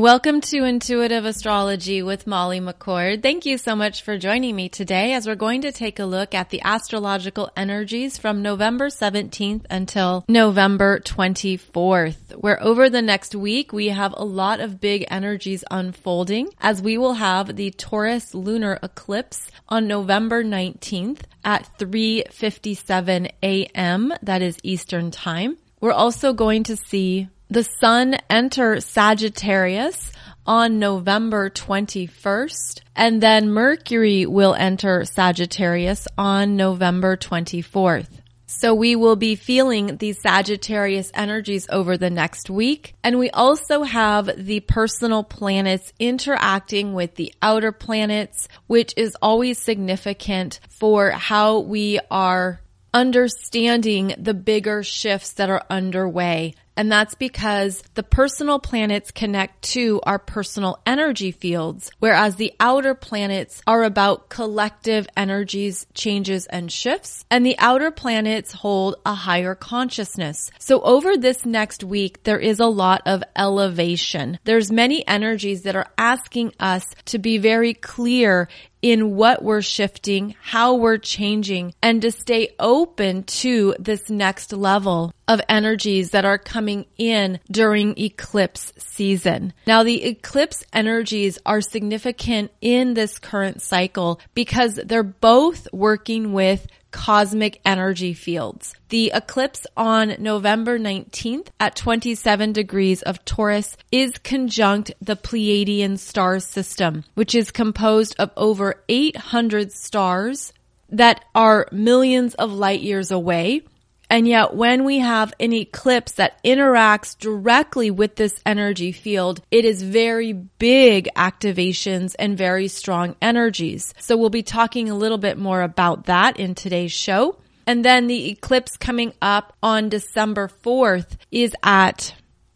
Welcome to Intuitive Astrology with Molly McCord. Thank you so much for joining me today as we're going to take a look at the astrological energies from November 17th until November 24th, where over the next week we have a lot of big energies unfolding as we will have the Taurus lunar eclipse on November 19th at 3:57 a.m. that is Eastern time. We're also going to see the sun enter Sagittarius on November 21st, and then Mercury will enter Sagittarius on November 24th. So we will be feeling these Sagittarius energies over the next week. And we also have the personal planets interacting with the outer planets, which is always significant for how we are understanding the bigger shifts that are underway. And that's because the personal planets connect to our personal energy fields, whereas the outer planets are about collective energies, changes, and shifts. And the outer planets hold a higher consciousness. So over this next week, there is a lot of elevation. There's many energies that are asking us to be very clear in what we're shifting, how we're changing, and to stay open to this next level of energies that are coming in during eclipse season. Now, the eclipse energies are significant in this current cycle because they're both working with cosmic energy fields. The eclipse on November 19th at 27 degrees of Taurus is conjunct the Pleiadian star system, which is composed of over 800 stars that are millions of light years away and yet when we have an eclipse that interacts directly with this energy field, it is very big activations and very strong energies. So we'll be talking a little bit more about that in today's show. And then the eclipse coming up on December 4th is at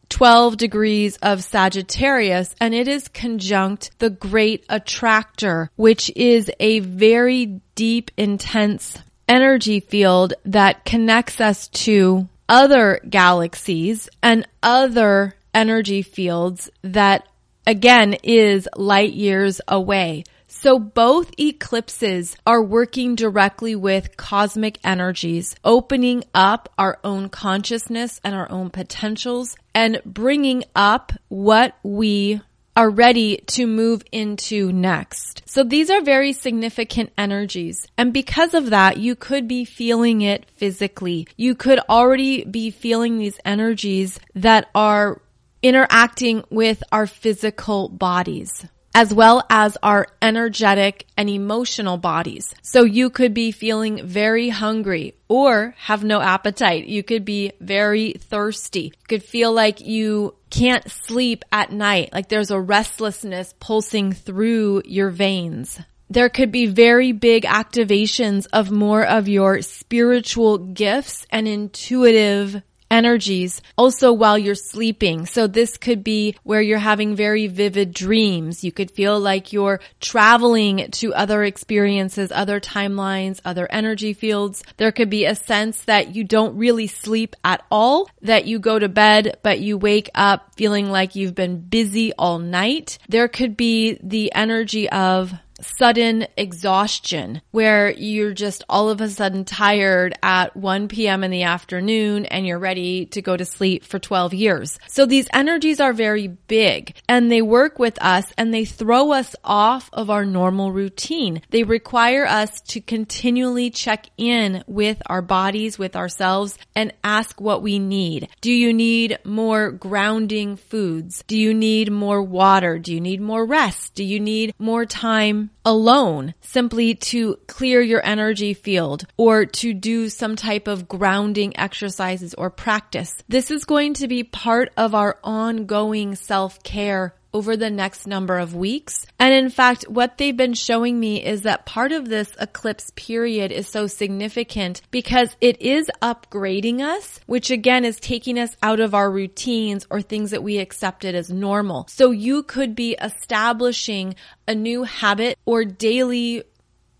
12 degrees of Sagittarius and it is conjunct the great attractor, which is a very deep, intense energy field that connects us to other galaxies and other energy fields that again is light years away. So both eclipses are working directly with cosmic energies, opening up our own consciousness and our own potentials and bringing up what we are ready to move into next. So these are very significant energies. And because of that, you could be feeling it physically. You could already be feeling these energies that are interacting with our physical bodies as well as our energetic and emotional bodies. So you could be feeling very hungry or have no appetite. You could be very thirsty. You could feel like you can't sleep at night, like there's a restlessness pulsing through your veins. There could be very big activations of more of your spiritual gifts and intuitive energies also while you're sleeping. So this could be where you're having very vivid dreams. You could feel like you're traveling to other experiences, other timelines, other energy fields. There could be a sense that you don't really sleep at all, that you go to bed, but you wake up feeling like you've been busy all night. There could be the energy of sudden exhaustion where you're just all of a sudden tired at 1 p.m. in the afternoon and you're ready to go to sleep for 12 years. So these energies are very big and they work with us and they throw us off of our normal routine. They require us to continually check in with our bodies, with ourselves and ask what we need. Do you need more grounding foods? Do you need more water? Do you need more rest? Do you need more time alone simply to clear your energy field or to do some type of grounding exercises or practice. This is going to be part of our ongoing self-care over the next number of weeks. And in fact, what they've been showing me is that part of this eclipse period is so significant because it is upgrading us, which again is taking us out of our routines or things that we accepted as normal. So you could be establishing a new habit or daily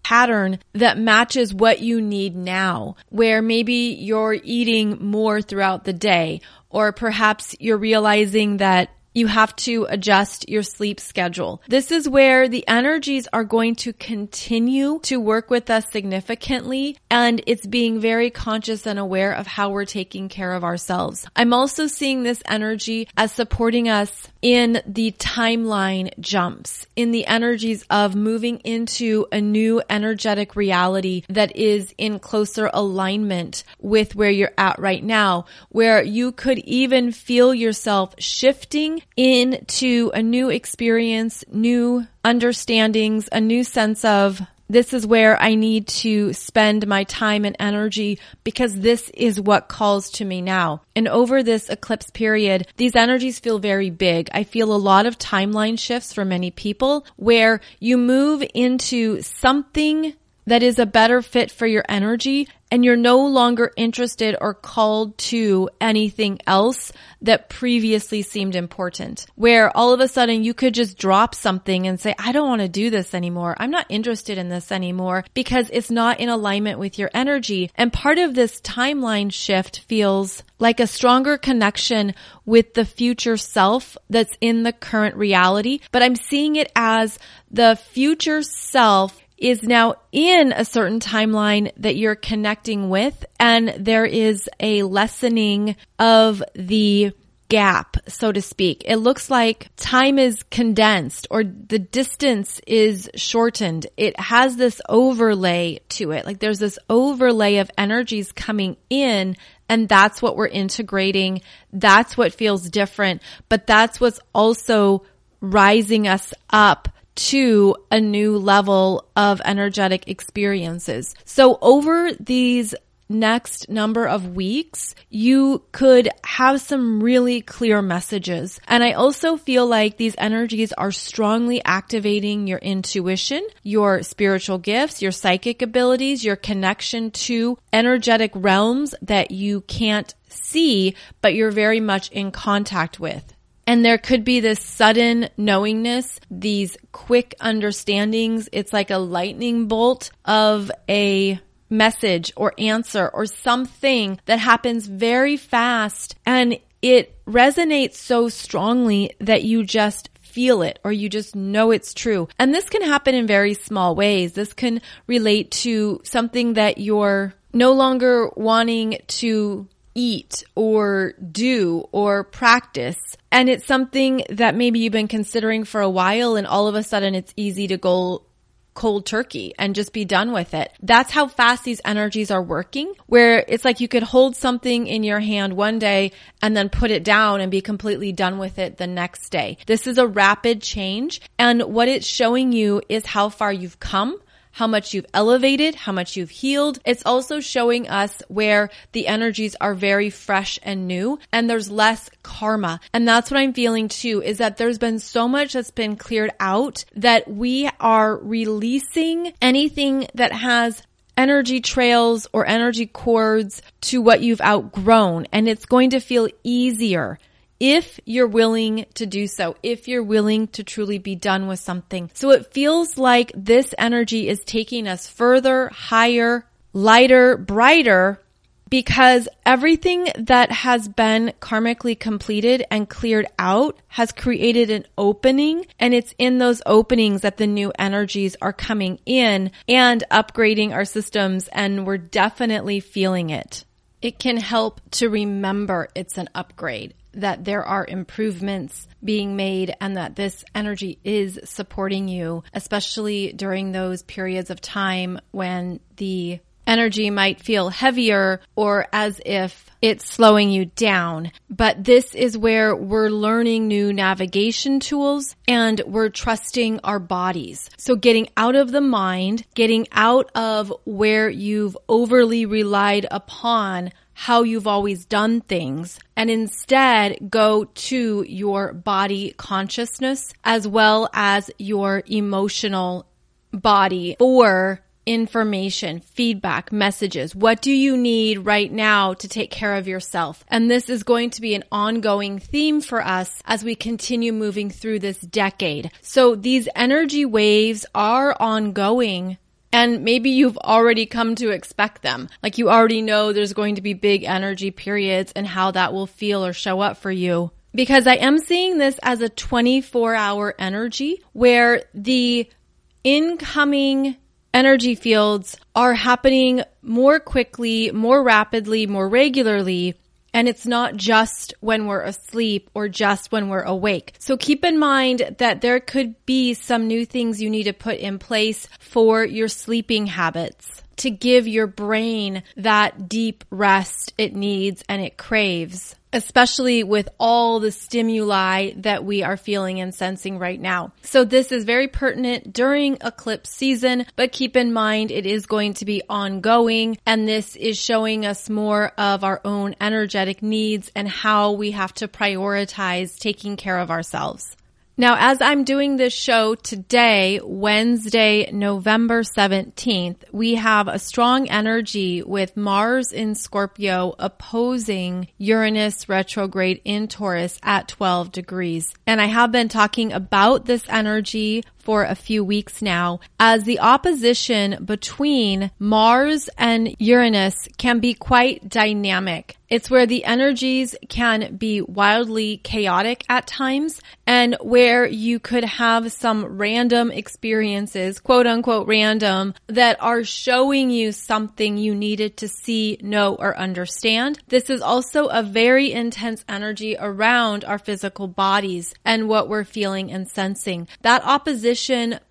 pattern that matches what you need now, where maybe you're eating more throughout the day, or perhaps you're realizing that you have to adjust your sleep schedule. This is where the energies are going to continue to work with us significantly. And it's being very conscious and aware of how we're taking care of ourselves. I'm also seeing this energy as supporting us in the timeline jumps, in the energies of moving into a new energetic reality that is in closer alignment with where you're at right now, where you could even feel yourself shifting into a new experience, new understandings, a new sense of this is where I need to spend my time and energy because this is what calls to me now. And over this eclipse period, these energies feel very big. I feel a lot of timeline shifts for many people where you move into something that is a better fit for your energy and you're no longer interested or called to anything else that previously seemed important. Where all of a sudden you could just drop something and say, I don't want to do this anymore. I'm not interested in this anymore because it's not in alignment with your energy. And part of this timeline shift feels like a stronger connection with the future self that's in the current reality. But I'm seeing it as the future self is now in a certain timeline that you're connecting with and there is a lessening of the gap, so to speak. It looks like time is condensed or the distance is shortened. It has this overlay to it. Like there's this overlay of energies coming in and that's what we're integrating. That's what feels different, but that's what's also rising us up to a new level of energetic experiences. So over these next number of weeks, you could have some really clear messages. And I also feel like these energies are strongly activating your intuition, your spiritual gifts, your psychic abilities, your connection to energetic realms that you can't see, but you're very much in contact with. And there could be this sudden knowingness, these quick understandings. It's like a lightning bolt of a message or answer or something that happens very fast and it resonates so strongly that you just feel it or you just know it's true. And this can happen in very small ways. This can relate to something that you're no longer wanting to eat or do or practice. And it's something that maybe you've been considering for a while and all of a sudden it's easy to go cold turkey and just be done with it. That's how fast these energies are working, where it's like you could hold something in your hand one day and then put it down and be completely done with it the next day. This is a rapid change. And what it's showing you is how far you've come how much you've elevated, how much you've healed. It's also showing us where the energies are very fresh and new and there's less karma. And that's what I'm feeling too, is that there's been so much that's been cleared out that we are releasing anything that has energy trails or energy cords to what you've outgrown and it's going to feel easier if you're willing to do so, if you're willing to truly be done with something. So it feels like this energy is taking us further, higher, lighter, brighter, because everything that has been karmically completed and cleared out has created an opening and it's in those openings that the new energies are coming in and upgrading our systems and we're definitely feeling it. It can help to remember it's an upgrade that there are improvements being made and that this energy is supporting you, especially during those periods of time when the energy might feel heavier or as if it's slowing you down. But this is where we're learning new navigation tools and we're trusting our bodies. So getting out of the mind, getting out of where you've overly relied upon how you've always done things and instead go to your body consciousness as well as your emotional body for information, feedback, messages. What do you need right now to take care of yourself? And this is going to be an ongoing theme for us as we continue moving through this decade. So these energy waves are ongoing and maybe you've already come to expect them. Like you already know there's going to be big energy periods and how that will feel or show up for you. because I am seeing this as a 24 hour energy where the incoming energy fields are happening more quickly, more rapidly, more regularly. And it's not just when we're asleep or just when we're awake. So keep in mind that there could be some new things you need to put in place for your sleeping habits to give your brain that deep rest it needs and it craves especially with all the stimuli that we are feeling and sensing right now. So this is very pertinent during eclipse season, but keep in mind it is going to be ongoing and this is showing us more of our own energetic needs and how we have to prioritize taking care of ourselves. Now, as I'm doing this show today, Wednesday, November 17th, we have a strong energy with Mars in Scorpio opposing Uranus retrograde in Taurus at 12 degrees. And I have been talking about this energy for a few weeks now as the opposition between Mars and Uranus can be quite dynamic. It's where the energies can be wildly chaotic at times and where you could have some random experiences, quote unquote random, that are showing you something you needed to see, know, or understand. This is also a very intense energy around our physical bodies and what we're feeling and sensing. That opposition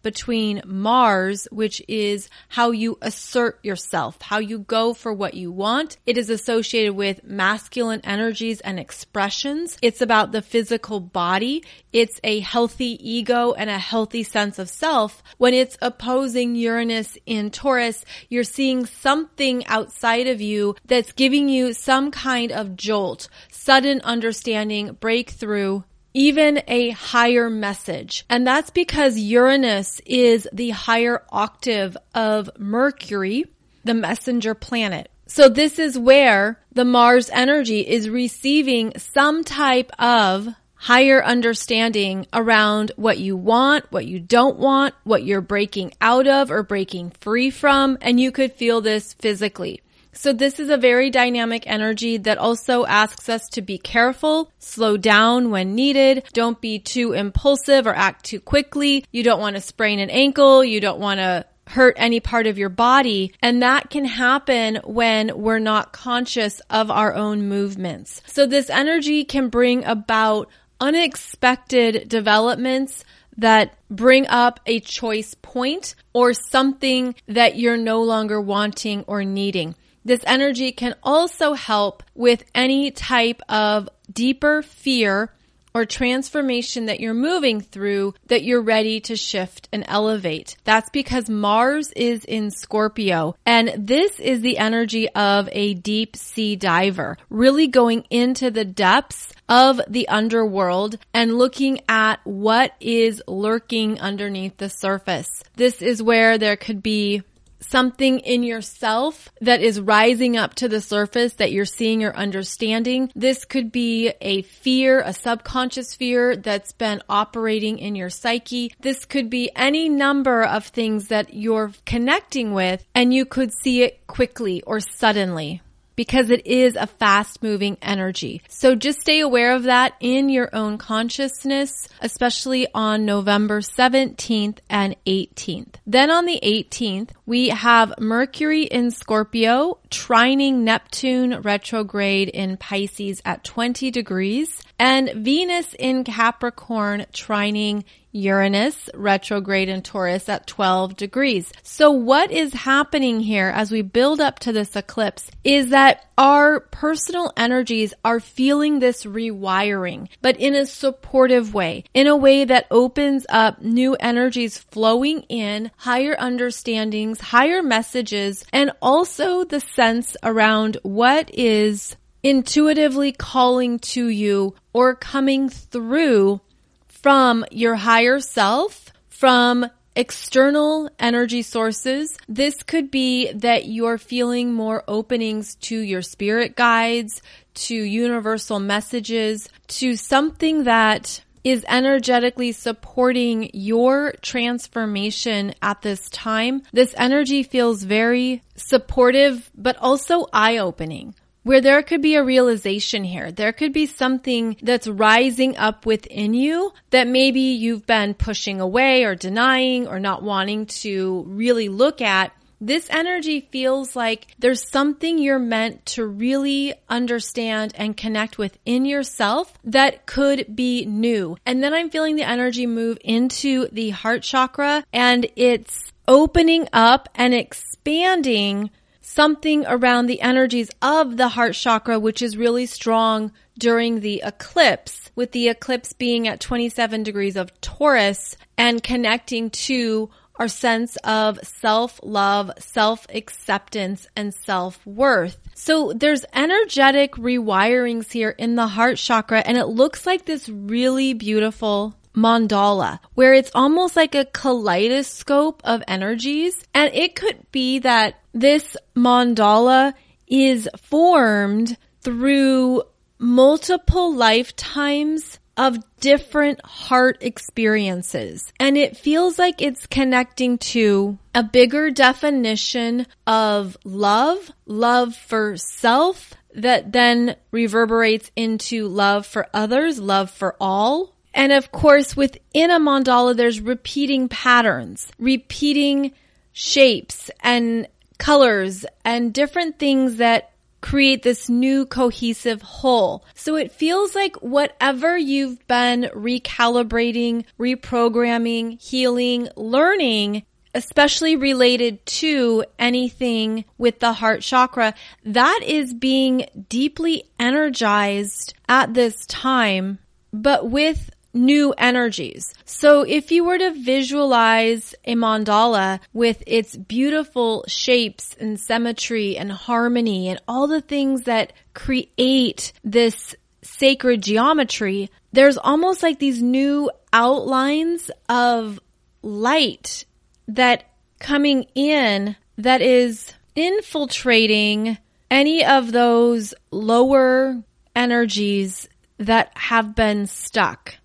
between Mars, which is how you assert yourself, how you go for what you want. It is associated with masculine energies and expressions. It's about the physical body. It's a healthy ego and a healthy sense of self. When it's opposing Uranus in Taurus, you're seeing something outside of you that's giving you some kind of jolt, sudden understanding, breakthrough, even a higher message. And that's because Uranus is the higher octave of Mercury, the messenger planet. So this is where the Mars energy is receiving some type of higher understanding around what you want, what you don't want, what you're breaking out of or breaking free from. And you could feel this physically. So this is a very dynamic energy that also asks us to be careful, slow down when needed. Don't be too impulsive or act too quickly. You don't want to sprain an ankle. You don't want to hurt any part of your body. And that can happen when we're not conscious of our own movements. So this energy can bring about unexpected developments that bring up a choice point or something that you're no longer wanting or needing. This energy can also help with any type of deeper fear or transformation that you're moving through that you're ready to shift and elevate. That's because Mars is in Scorpio and this is the energy of a deep sea diver, really going into the depths of the underworld and looking at what is lurking underneath the surface. This is where there could be something in yourself that is rising up to the surface that you're seeing or understanding. This could be a fear, a subconscious fear that's been operating in your psyche. This could be any number of things that you're connecting with and you could see it quickly or suddenly because it is a fast moving energy. So just stay aware of that in your own consciousness, especially on November 17th and 18th. Then on the 18th, we have Mercury in Scorpio, trining Neptune retrograde in Pisces at 20 degrees, and Venus in Capricorn trining Uranus retrograde in Taurus at 12 degrees. So what is happening here as we build up to this eclipse is that our personal energies are feeling this rewiring, but in a supportive way, in a way that opens up new energies flowing in, higher understandings, higher messages, and also the sense around what is intuitively calling to you or coming through from your higher self, from external energy sources. This could be that you're feeling more openings to your spirit guides, to universal messages, to something that is energetically supporting your transformation at this time. This energy feels very supportive, but also eye opening where there could be a realization here. There could be something that's rising up within you that maybe you've been pushing away or denying or not wanting to really look at. This energy feels like there's something you're meant to really understand and connect with in yourself that could be new. And then I'm feeling the energy move into the heart chakra and it's opening up and expanding something around the energies of the heart chakra, which is really strong during the eclipse, with the eclipse being at 27 degrees of Taurus and connecting to our sense of self love, self acceptance, and self worth. So there's energetic rewirings here in the heart chakra, and it looks like this really beautiful mandala where it's almost like a kaleidoscope of energies. And it could be that this mandala is formed through multiple lifetimes of different heart experiences. And it feels like it's connecting to a bigger definition of love, love for self, that then reverberates into love for others, love for all. And of course, within a mandala, there's repeating patterns, repeating shapes and colors and different things that create this new cohesive whole. So it feels like whatever you've been recalibrating, reprogramming, healing, learning, especially related to anything with the heart chakra, that is being deeply energized at this time, but with new energies. So if you were to visualize a mandala with its beautiful shapes and symmetry and harmony and all the things that create this sacred geometry, there's almost like these new outlines of light that coming in that is infiltrating any of those lower energies that have been stuck.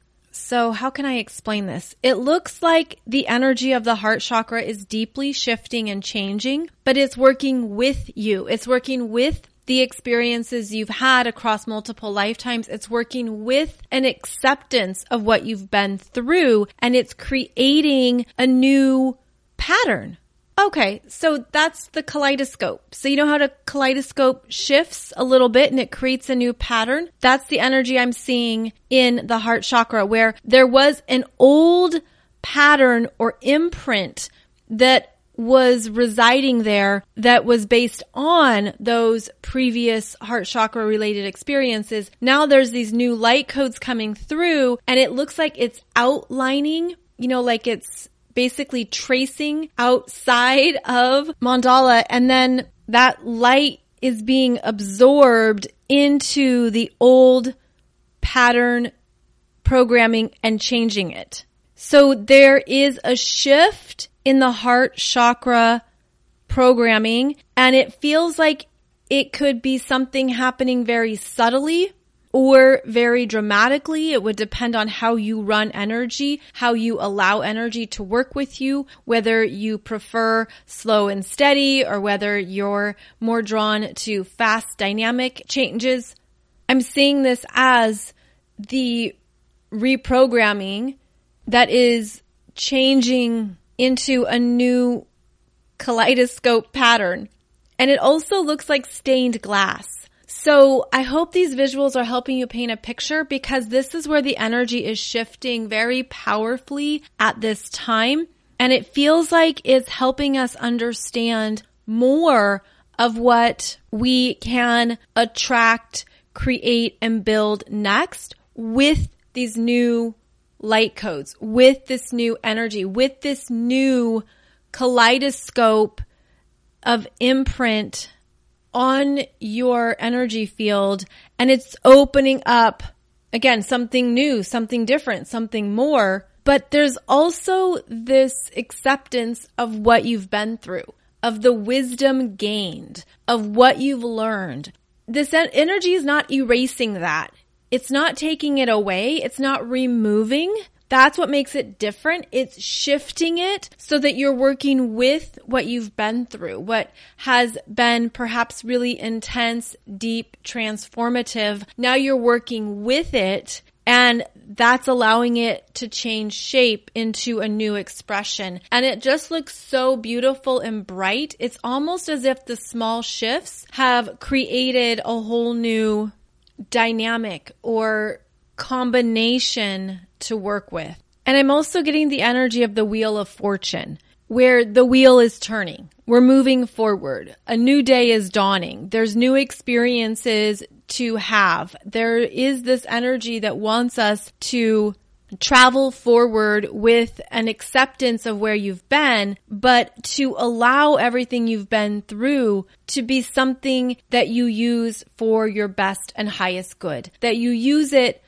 So how can I explain this? It looks like the energy of the heart chakra is deeply shifting and changing, but it's working with you. It's working with the experiences you've had across multiple lifetimes. It's working with an acceptance of what you've been through and it's creating a new pattern Okay, so that's the kaleidoscope. So you know how the kaleidoscope shifts a little bit and it creates a new pattern? That's the energy I'm seeing in the heart chakra where there was an old pattern or imprint that was residing there that was based on those previous heart chakra related experiences. Now there's these new light codes coming through and it looks like it's outlining, you know, like it's basically tracing outside of mandala and then that light is being absorbed into the old pattern programming and changing it. So there is a shift in the heart chakra programming and it feels like it could be something happening very subtly or very dramatically. It would depend on how you run energy, how you allow energy to work with you, whether you prefer slow and steady or whether you're more drawn to fast dynamic changes. I'm seeing this as the reprogramming that is changing into a new kaleidoscope pattern. And it also looks like stained glass. So I hope these visuals are helping you paint a picture because this is where the energy is shifting very powerfully at this time. And it feels like it's helping us understand more of what we can attract, create, and build next with these new light codes, with this new energy, with this new kaleidoscope of imprint on your energy field and it's opening up again something new, something different, something more. But there's also this acceptance of what you've been through, of the wisdom gained, of what you've learned. This energy is not erasing that. It's not taking it away. It's not removing, That's what makes it different. It's shifting it so that you're working with what you've been through, what has been perhaps really intense, deep, transformative. Now you're working with it and that's allowing it to change shape into a new expression. And it just looks so beautiful and bright. It's almost as if the small shifts have created a whole new dynamic or combination to work with. And I'm also getting the energy of the wheel of fortune where the wheel is turning. We're moving forward. A new day is dawning. There's new experiences to have. There is this energy that wants us to travel forward with an acceptance of where you've been, but to allow everything you've been through to be something that you use for your best and highest good. That you use it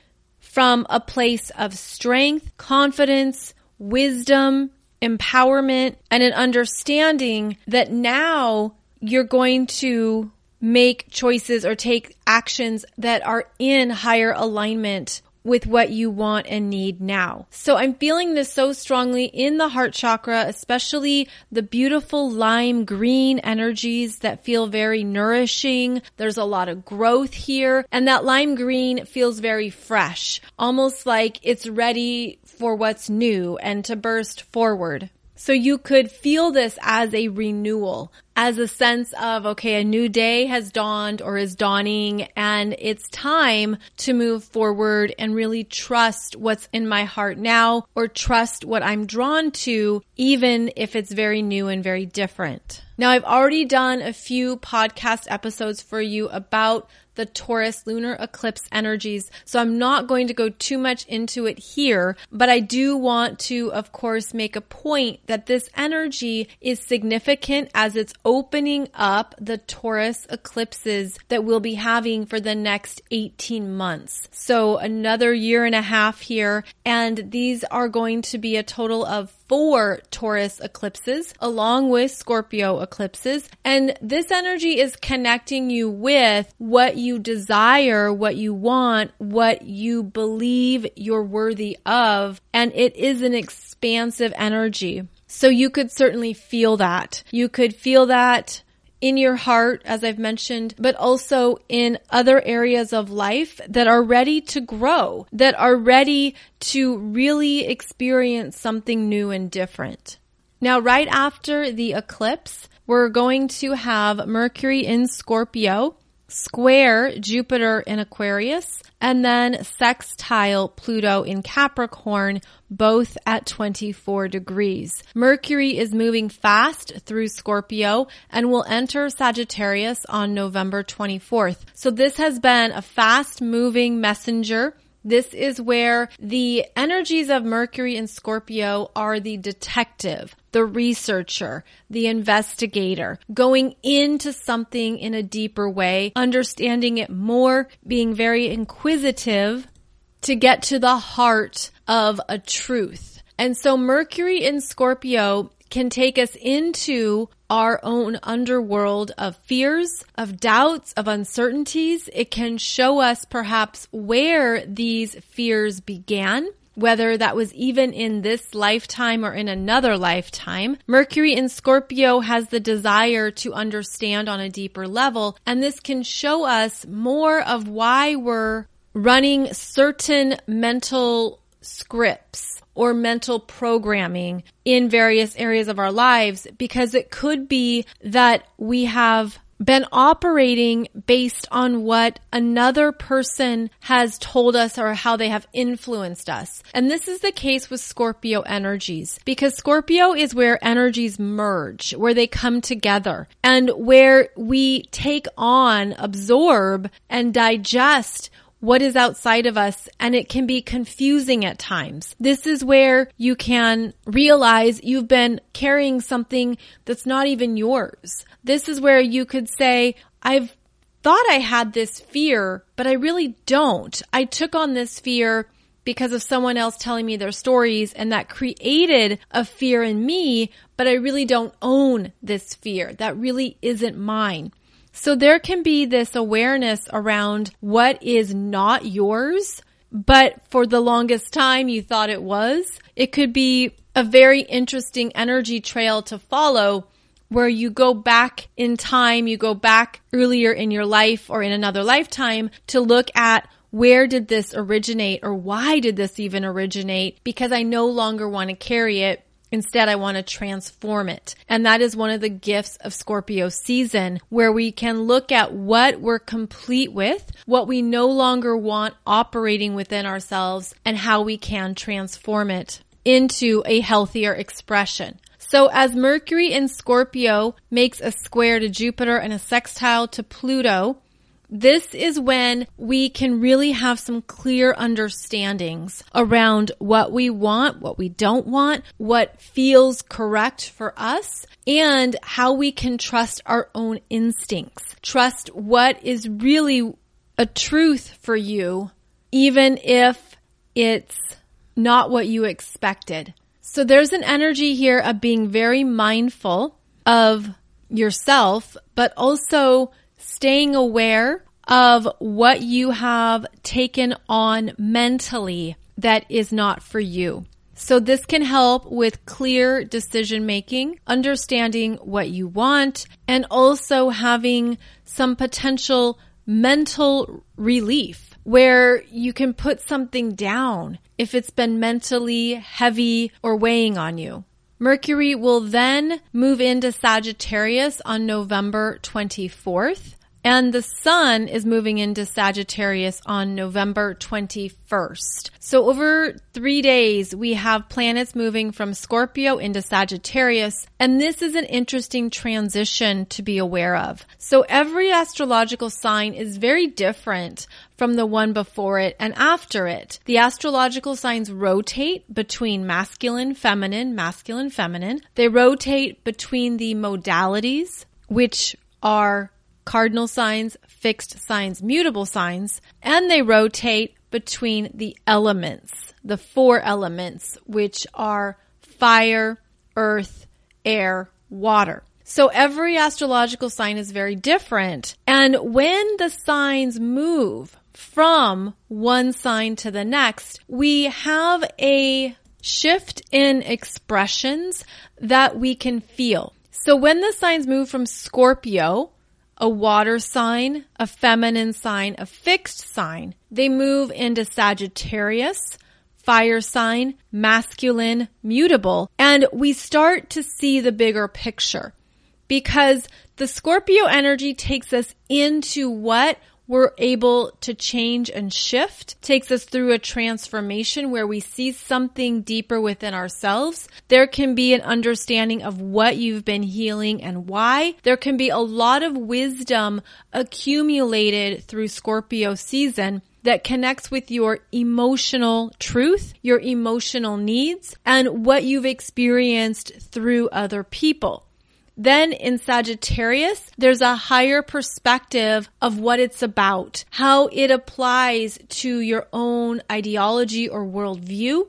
from a place of strength, confidence, wisdom, empowerment, and an understanding that now you're going to make choices or take actions that are in higher alignment with what you want and need now. So I'm feeling this so strongly in the heart chakra, especially the beautiful lime green energies that feel very nourishing. There's a lot of growth here and that lime green feels very fresh, almost like it's ready for what's new and to burst forward. So you could feel this as a renewal, as a sense of, okay, a new day has dawned or is dawning and it's time to move forward and really trust what's in my heart now or trust what I'm drawn to, even if it's very new and very different. Now, I've already done a few podcast episodes for you about the Taurus lunar eclipse energies. So I'm not going to go too much into it here, but I do want to, of course, make a point that this energy is significant as it's opening up the Taurus eclipses that we'll be having for the next 18 months. So another year and a half here. And these are going to be a total of four Taurus eclipses along with Scorpio eclipses. And this energy is connecting you with what you desire, what you want, what you believe you're worthy of. And it is an expansive energy. So you could certainly feel that. You could feel that in your heart, as I've mentioned, but also in other areas of life that are ready to grow, that are ready to really experience something new and different. Now, right after the eclipse, we're going to have Mercury in Scorpio square Jupiter in Aquarius, and then sextile Pluto in Capricorn, both at 24 degrees. Mercury is moving fast through Scorpio and will enter Sagittarius on November 24th. So this has been a fast moving messenger this is where the energies of Mercury and Scorpio are the detective, the researcher, the investigator, going into something in a deeper way, understanding it more, being very inquisitive to get to the heart of a truth. And so Mercury in Scorpio can take us into our own underworld of fears, of doubts, of uncertainties. It can show us perhaps where these fears began whether that was even in this lifetime or in another lifetime. Mercury in Scorpio has the desire to understand on a deeper level, and this can show us more of why we're running certain mental scripts or mental programming in various areas of our lives because it could be that we have been operating based on what another person has told us or how they have influenced us. And this is the case with Scorpio energies because Scorpio is where energies merge, where they come together and where we take on, absorb and digest what is outside of us and it can be confusing at times. This is where you can realize you've been carrying something that's not even yours. This is where you could say, I've thought I had this fear, but I really don't. I took on this fear because of someone else telling me their stories and that created a fear in me, but I really don't own this fear. That really isn't mine. So there can be this awareness around what is not yours but for the longest time you thought it was. It could be a very interesting energy trail to follow where you go back in time, you go back earlier in your life or in another lifetime to look at where did this originate or why did this even originate? Because I no longer want to carry it. Instead, I want to transform it. And that is one of the gifts of Scorpio season where we can look at what we're complete with, what we no longer want operating within ourselves, and how we can transform it into a healthier expression. So as Mercury in Scorpio makes a square to Jupiter and a sextile to Pluto, this is when we can really have some clear understandings around what we want, what we don't want, what feels correct for us, and how we can trust our own instincts. Trust what is really a truth for you, even if it's not what you expected. So there's an energy here of being very mindful of yourself, but also staying aware of what you have taken on mentally that is not for you. So this can help with clear decision making, understanding what you want, and also having some potential mental relief where you can put something down if it's been mentally heavy or weighing on you. Mercury will then move into Sagittarius on November 24th. And the sun is moving into Sagittarius on November 21st. So over three days, we have planets moving from Scorpio into Sagittarius. And this is an interesting transition to be aware of. So every astrological sign is very different from the one before it and after it. The astrological signs rotate between masculine, feminine, masculine, feminine. They rotate between the modalities, which are cardinal signs, fixed signs, mutable signs, and they rotate between the elements, the four elements, which are fire, earth, air, water. So every astrological sign is very different. And when the signs move from one sign to the next, we have a shift in expressions that we can feel. So when the signs move from Scorpio, a water sign, a feminine sign, a fixed sign. They move into Sagittarius, fire sign, masculine, mutable, and we start to see the bigger picture because the Scorpio energy takes us into what we're able to change and shift, takes us through a transformation where we see something deeper within ourselves. There can be an understanding of what you've been healing and why. There can be a lot of wisdom accumulated through Scorpio season that connects with your emotional truth, your emotional needs, and what you've experienced through other people. Then in Sagittarius, there's a higher perspective of what it's about, how it applies to your own ideology or worldview,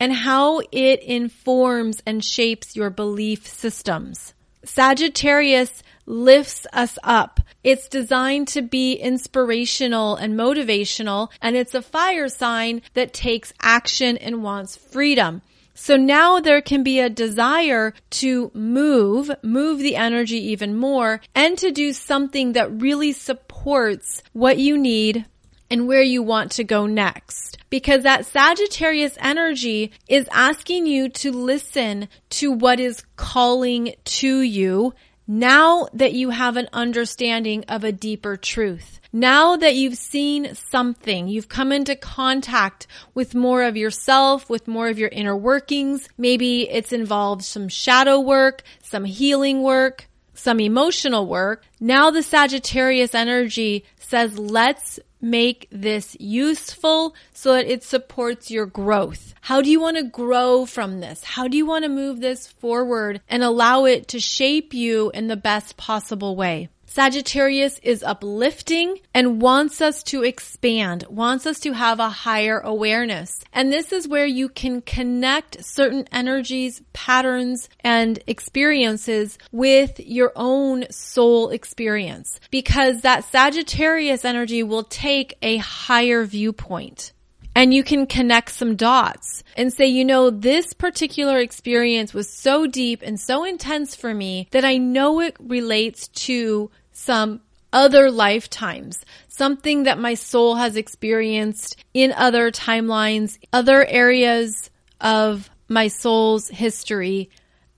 and how it informs and shapes your belief systems. Sagittarius lifts us up. It's designed to be inspirational and motivational, and it's a fire sign that takes action and wants freedom. So now there can be a desire to move, move the energy even more, and to do something that really supports what you need and where you want to go next. Because that Sagittarius energy is asking you to listen to what is calling to you now that you have an understanding of a deeper truth. Now that you've seen something, you've come into contact with more of yourself, with more of your inner workings. Maybe it's involved some shadow work, some healing work, some emotional work. Now the Sagittarius energy says, let's make this useful so that it supports your growth? How do you want to grow from this? How do you want to move this forward and allow it to shape you in the best possible way? Sagittarius is uplifting and wants us to expand, wants us to have a higher awareness. And this is where you can connect certain energies, patterns, and experiences with your own soul experience because that Sagittarius energy will take a higher viewpoint. and you can connect some dots and say, you know, this particular experience was so deep and so intense for me that I know it relates to some other lifetimes, something that my soul has experienced in other timelines, other areas of my soul's history.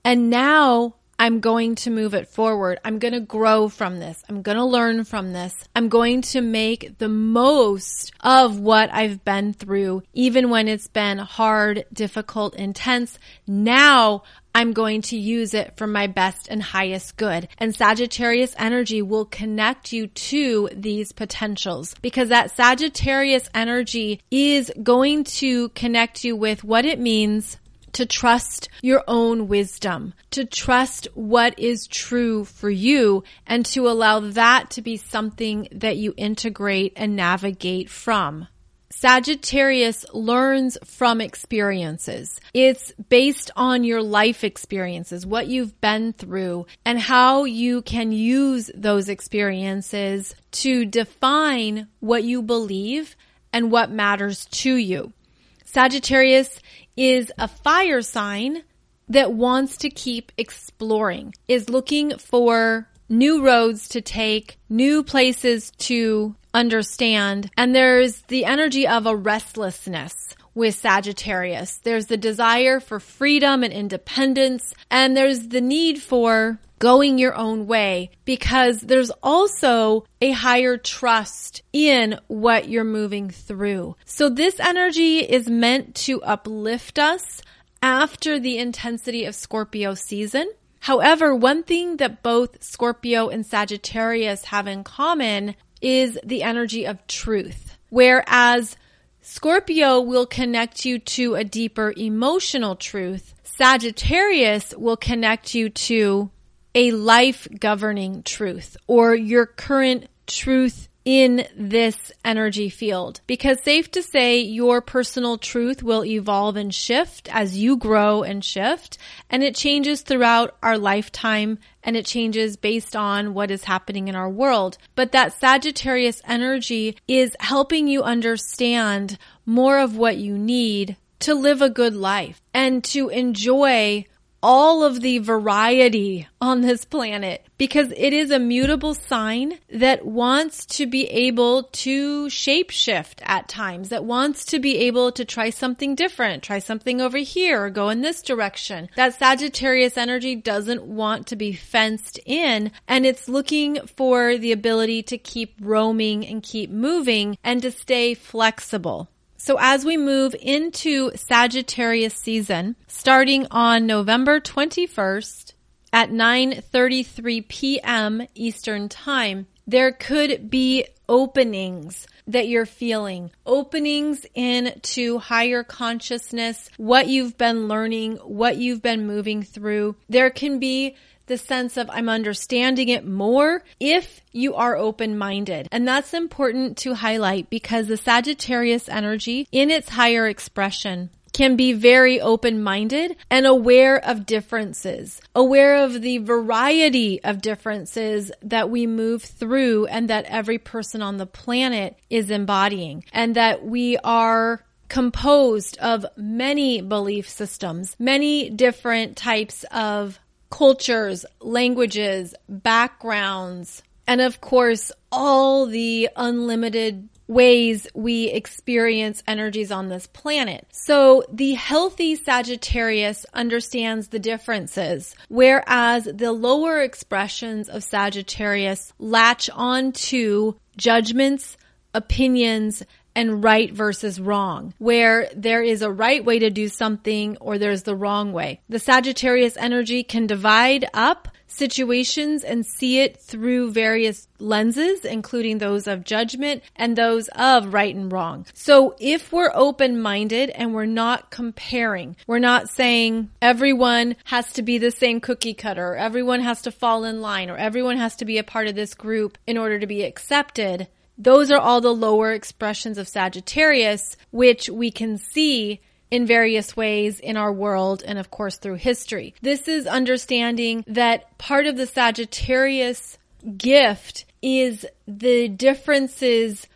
And now I'm going to move it forward. I'm going to grow from this. I'm going to learn from this. I'm going to make the most of what I've been through, even when it's been hard, difficult, intense. Now I'm going to use it for my best and highest good. And Sagittarius energy will connect you to these potentials because that Sagittarius energy is going to connect you with what it means to trust your own wisdom, to trust what is true for you, and to allow that to be something that you integrate and navigate from. Sagittarius learns from experiences. It's based on your life experiences, what you've been through, and how you can use those experiences to define what you believe and what matters to you. Sagittarius is a fire sign that wants to keep exploring, is looking for new roads to take, new places to understand. And there's the energy of a restlessness with Sagittarius. There's the desire for freedom and independence, and there's the need for going your own way because there's also a higher trust in what you're moving through. So this energy is meant to uplift us after the intensity of Scorpio season. However, one thing that both Scorpio and Sagittarius have in common is the energy of truth. Whereas Scorpio will connect you to a deeper emotional truth, Sagittarius will connect you to a life governing truth or your current truth in this energy field. Because safe to say your personal truth will evolve and shift as you grow and shift and it changes throughout our lifetime and it changes based on what is happening in our world. But that Sagittarius energy is helping you understand more of what you need to live a good life and to enjoy all of the variety on this planet because it is a mutable sign that wants to be able to shapeshift at times, that wants to be able to try something different, try something over here or go in this direction. That Sagittarius energy doesn't want to be fenced in and it's looking for the ability to keep roaming and keep moving and to stay flexible. So as we move into Sagittarius season, starting on November 21st at 9:33 p.m. Eastern Time, there could be openings that you're feeling, openings into higher consciousness, what you've been learning, what you've been moving through. There can be the sense of I'm understanding it more if you are open minded. And that's important to highlight because the Sagittarius energy in its higher expression can be very open minded and aware of differences, aware of the variety of differences that we move through and that every person on the planet is embodying, and that we are composed of many belief systems, many different types of cultures, languages, backgrounds, and of course, all the unlimited ways we experience energies on this planet. So the healthy Sagittarius understands the differences, whereas the lower expressions of Sagittarius latch onto judgments, opinions, and right versus wrong, where there is a right way to do something or there's the wrong way. The Sagittarius energy can divide up situations and see it through various lenses, including those of judgment and those of right and wrong. So if we're open minded and we're not comparing, we're not saying everyone has to be the same cookie cutter, or everyone has to fall in line, or everyone has to be a part of this group in order to be accepted. Those are all the lower expressions of Sagittarius, which we can see in various ways in our world and of course through history. This is understanding that part of the Sagittarius gift is the differences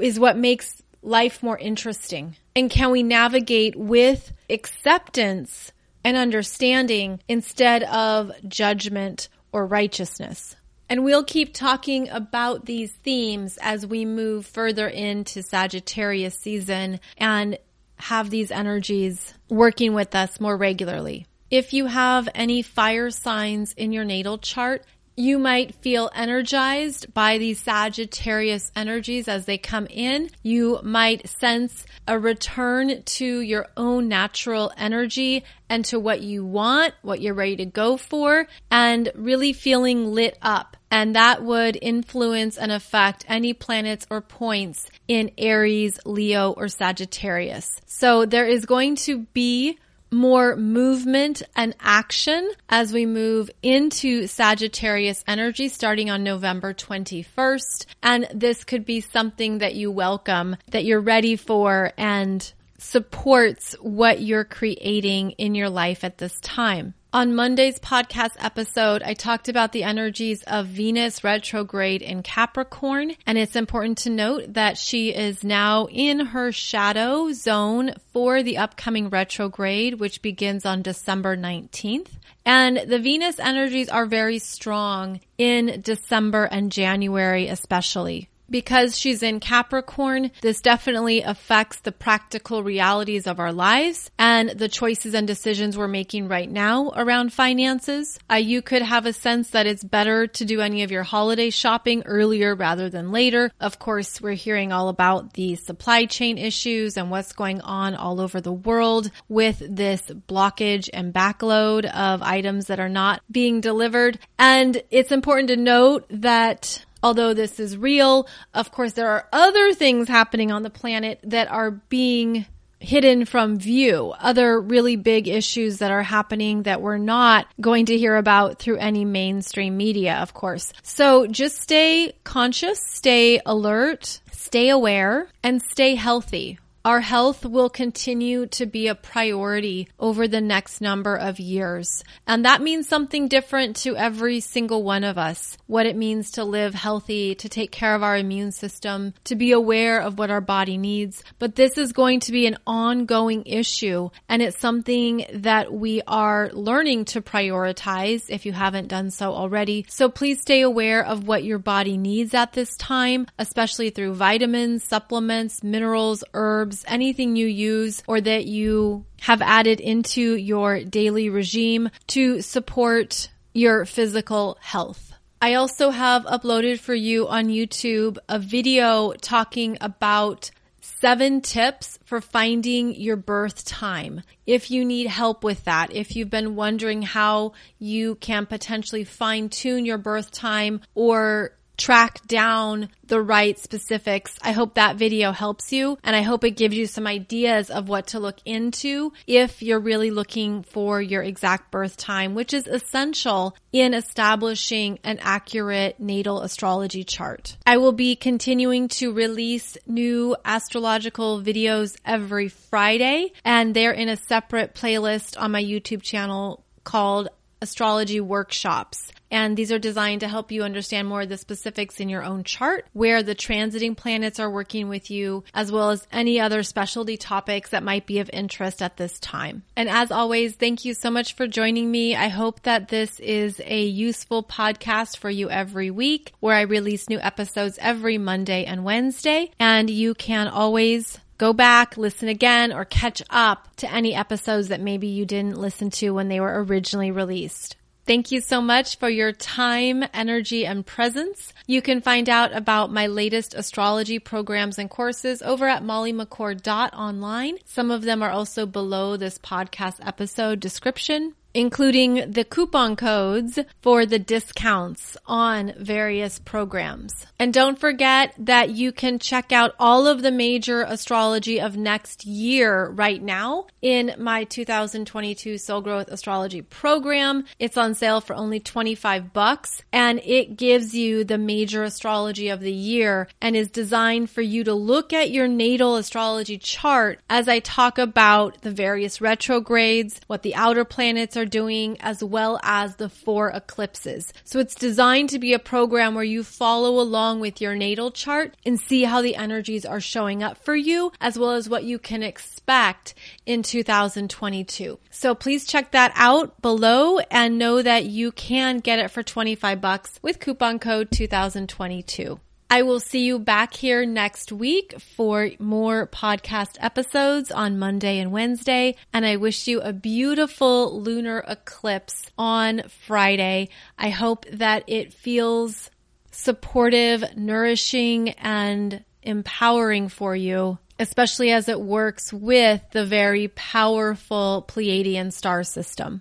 is what makes life more interesting? And can we navigate with acceptance and understanding instead of judgment or righteousness? And we'll keep talking about these themes as we move further into Sagittarius season and have these energies working with us more regularly. If you have any fire signs in your natal chart, you might feel energized by these Sagittarius energies as they come in. You might sense a return to your own natural energy and to what you want, what you're ready to go for, and really feeling lit up. And that would influence and affect any planets or points in Aries, Leo, or Sagittarius. So there is going to be more movement and action as we move into Sagittarius energy starting on November 21st. And this could be something that you welcome, that you're ready for and supports what you're creating in your life at this time. On Monday's podcast episode, I talked about the energies of Venus retrograde in Capricorn, and it's important to note that she is now in her shadow zone for the upcoming retrograde, which begins on December 19th. And the Venus energies are very strong in December and January, especially because she's in Capricorn, this definitely affects the practical realities of our lives and the choices and decisions we're making right now around finances. Uh, you could have a sense that it's better to do any of your holiday shopping earlier rather than later. Of course, we're hearing all about the supply chain issues and what's going on all over the world with this blockage and backload of items that are not being delivered. And it's important to note that although this is real, of course, there are other things happening on the planet that are being hidden from view, other really big issues that are happening that we're not going to hear about through any mainstream media, of course. So just stay conscious, stay alert, stay aware, and stay healthy our health will continue to be a priority over the next number of years. And that means something different to every single one of us. What it means to live healthy, to take care of our immune system, to be aware of what our body needs. But this is going to be an ongoing issue. And it's something that we are learning to prioritize if you haven't done so already. So please stay aware of what your body needs at this time, especially through vitamins, supplements, minerals, herbs, anything you use or that you have added into your daily regime to support your physical health. I also have uploaded for you on YouTube a video talking about seven tips for finding your birth time. If you need help with that, if you've been wondering how you can potentially fine tune your birth time or track down the right specifics. I hope that video helps you and I hope it gives you some ideas of what to look into if you're really looking for your exact birth time, which is essential in establishing an accurate natal astrology chart. I will be continuing to release new astrological videos every Friday and they're in a separate playlist on my YouTube channel called astrology workshops. And these are designed to help you understand more of the specifics in your own chart, where the transiting planets are working with you, as well as any other specialty topics that might be of interest at this time. And as always, thank you so much for joining me. I hope that this is a useful podcast for you every week, where I release new episodes every Monday and Wednesday. And you can always go back, listen again, or catch up to any episodes that maybe you didn't listen to when they were originally released. Thank you so much for your time, energy, and presence. You can find out about my latest astrology programs and courses over at mollymccord.online. Some of them are also below this podcast episode description including the coupon codes for the discounts on various programs. And don't forget that you can check out all of the major astrology of next year right now in my 2022 Soul Growth Astrology program. It's on sale for only 25 bucks and it gives you the major astrology of the year and is designed for you to look at your natal astrology chart as I talk about the various retrogrades, what the outer planets are doing as well as the four eclipses. So it's designed to be a program where you follow along with your natal chart and see how the energies are showing up for you as well as what you can expect in 2022. So please check that out below and know that you can get it for 25 bucks with coupon code 2022. I will see you back here next week for more podcast episodes on Monday and Wednesday. And I wish you a beautiful lunar eclipse on Friday. I hope that it feels supportive, nourishing, and empowering for you, especially as it works with the very powerful Pleiadian star system.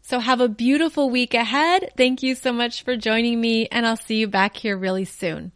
So have a beautiful week ahead. Thank you so much for joining me and I'll see you back here really soon.